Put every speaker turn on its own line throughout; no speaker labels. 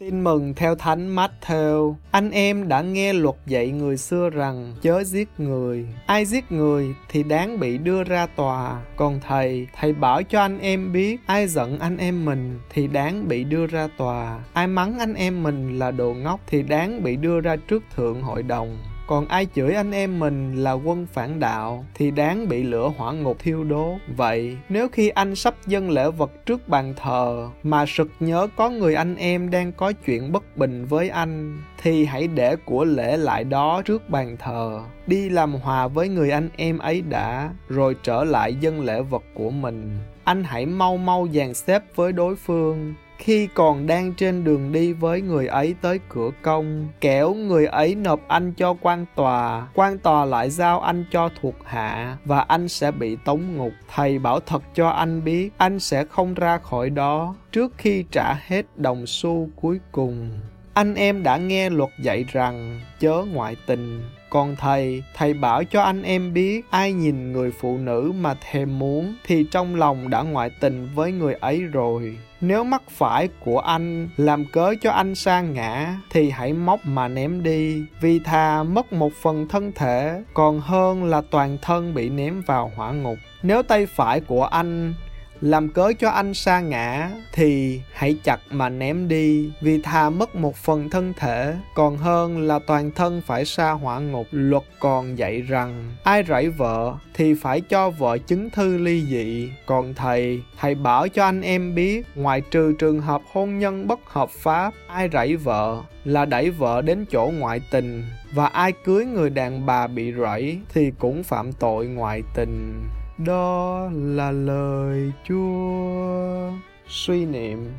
Tin mừng theo Thánh Matthew, anh em đã nghe luật dạy người xưa rằng chớ giết người. Ai giết người thì đáng bị đưa ra tòa. Còn thầy, thầy bảo cho anh em biết ai giận anh em mình thì đáng bị đưa ra tòa. Ai mắng anh em mình là đồ ngốc thì đáng bị đưa ra trước thượng hội đồng. Còn ai chửi anh em mình là quân phản đạo thì đáng bị lửa hỏa ngục thiêu đốt. Vậy, nếu khi anh sắp dâng lễ vật trước bàn thờ mà sực nhớ có người anh em đang có chuyện bất bình với anh thì hãy để của lễ lại đó trước bàn thờ. Đi làm hòa với người anh em ấy đã, rồi trở lại dâng lễ vật của mình. Anh hãy mau mau dàn xếp với đối phương khi còn đang trên đường đi với người ấy tới cửa công, kẻo người ấy nộp anh cho quan tòa. Quan tòa lại giao anh cho thuộc hạ, và anh sẽ bị tống ngục. Thầy bảo thật cho anh biết, anh sẽ không ra khỏi đó trước khi trả hết đồng xu cuối cùng. Anh em đã nghe luật dạy rằng, chớ ngoại tình. Còn thầy thầy bảo cho anh em biết, ai nhìn người phụ nữ mà thèm muốn thì trong lòng đã ngoại tình với người ấy rồi nếu mắt phải của anh, làm cớ cho anh sa ngã, thì hãy móc mà ném đi. Vì thà mất một phần thân thể, còn hơn là toàn thân bị ném vào hỏa ngục. Nếu tay phải của anh làm cớ cho anh sa ngã thì hãy chặt mà ném đi, vì thà mất một phần thân thể, còn hơn là toàn thân phải sa hỏa ngục. Luật còn dạy rằng, ai rảy vợ thì phải cho vợ chứng thư ly dị. Còn thầy thầy bảo cho anh em biết, ngoài trừ trường hợp hôn nhân bất hợp pháp, ai rảy vợ là đẩy vợ đến chỗ ngoại tình, và ai cưới người đàn bà bị rẫy thì cũng phạm tội ngoại tình đó là lời Chúa. Suy niệm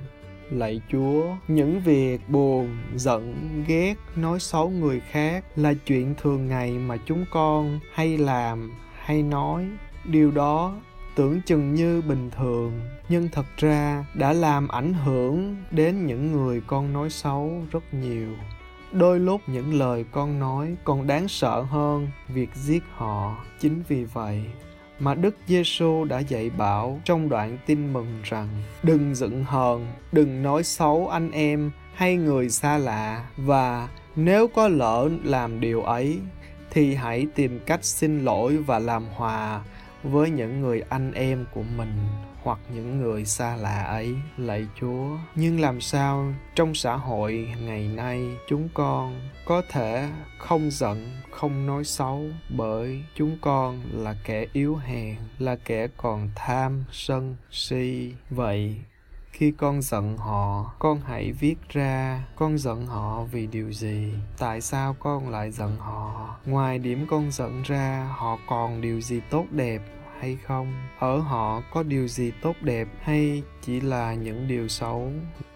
Lạy Chúa, những việc buồn, giận, ghét, nói xấu người khác là chuyện thường ngày mà chúng con hay làm, hay nói. Điều đó tưởng chừng như bình thường, nhưng thật ra đã làm ảnh hưởng đến những người con nói xấu rất nhiều. Đôi lúc những lời con nói còn đáng sợ hơn việc giết họ. Chính vì vậy, mà Đức Giêsu đã dạy bảo trong đoạn tin mừng rằng đừng giận hờn, đừng nói xấu anh em hay người xa lạ và nếu có lỡ làm điều ấy thì hãy tìm cách xin lỗi và làm hòa với những người anh em của mình hoặc những người xa lạ ấy, lạy chúa. Nhưng làm sao trong xã hội ngày nay chúng con có thể không giận, không nói xấu? Bởi chúng con là kẻ yếu hèn, là kẻ còn tham, sân, si. Vậy, khi con giận họ, con hãy viết ra con giận họ vì điều gì? Tại sao con lại giận họ? Ngoài điểm con giận ra, họ còn điều gì tốt đẹp? Hay không? Ở họ có điều gì tốt đẹp hay chỉ là những điều xấu?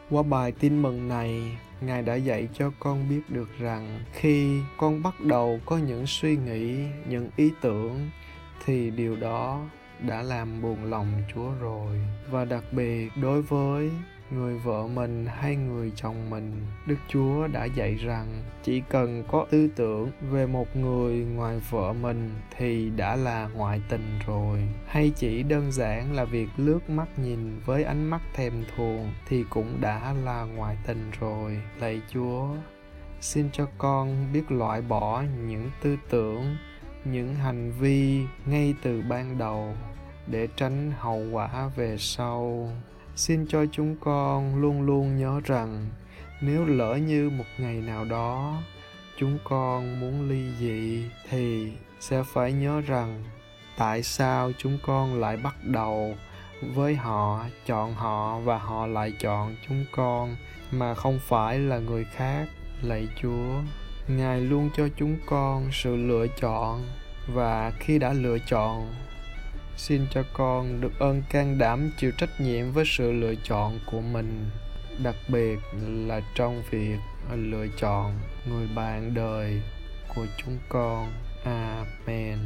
Qua bài tin mừng này, ngài đã dạy cho con biết được rằng khi con bắt đầu có những suy nghĩ, những ý tưởng, thì điều đó đã làm buồn lòng chúa rồi. Và đặc biệt đối với người vợ mình hay người chồng mình, đức chúa đã dạy rằng chỉ cần có tư tưởng về một người ngoài vợ mình thì đã là ngoại tình rồi. Hay chỉ đơn giản là việc lướt mắt nhìn với ánh mắt thèm thuồng thì cũng đã là ngoại tình rồi. Lạy chúa, xin cho con biết loại bỏ những tư tưởng, những hành vi ngay từ ban đầu để tránh hậu quả về sau xin cho chúng con luôn luôn nhớ rằng nếu lỡ như một ngày nào đó chúng con muốn ly dị thì sẽ phải nhớ rằng tại sao chúng con lại bắt đầu với họ, chọn họ và họ lại chọn chúng con mà không phải là người khác, lạy chúa. Ngài luôn cho chúng con sự lựa chọn và khi đã lựa chọn xin cho con được ơn can đảm chịu trách nhiệm với sự lựa chọn của mình, đặc biệt là trong việc lựa chọn người bạn đời của chúng con. Amen.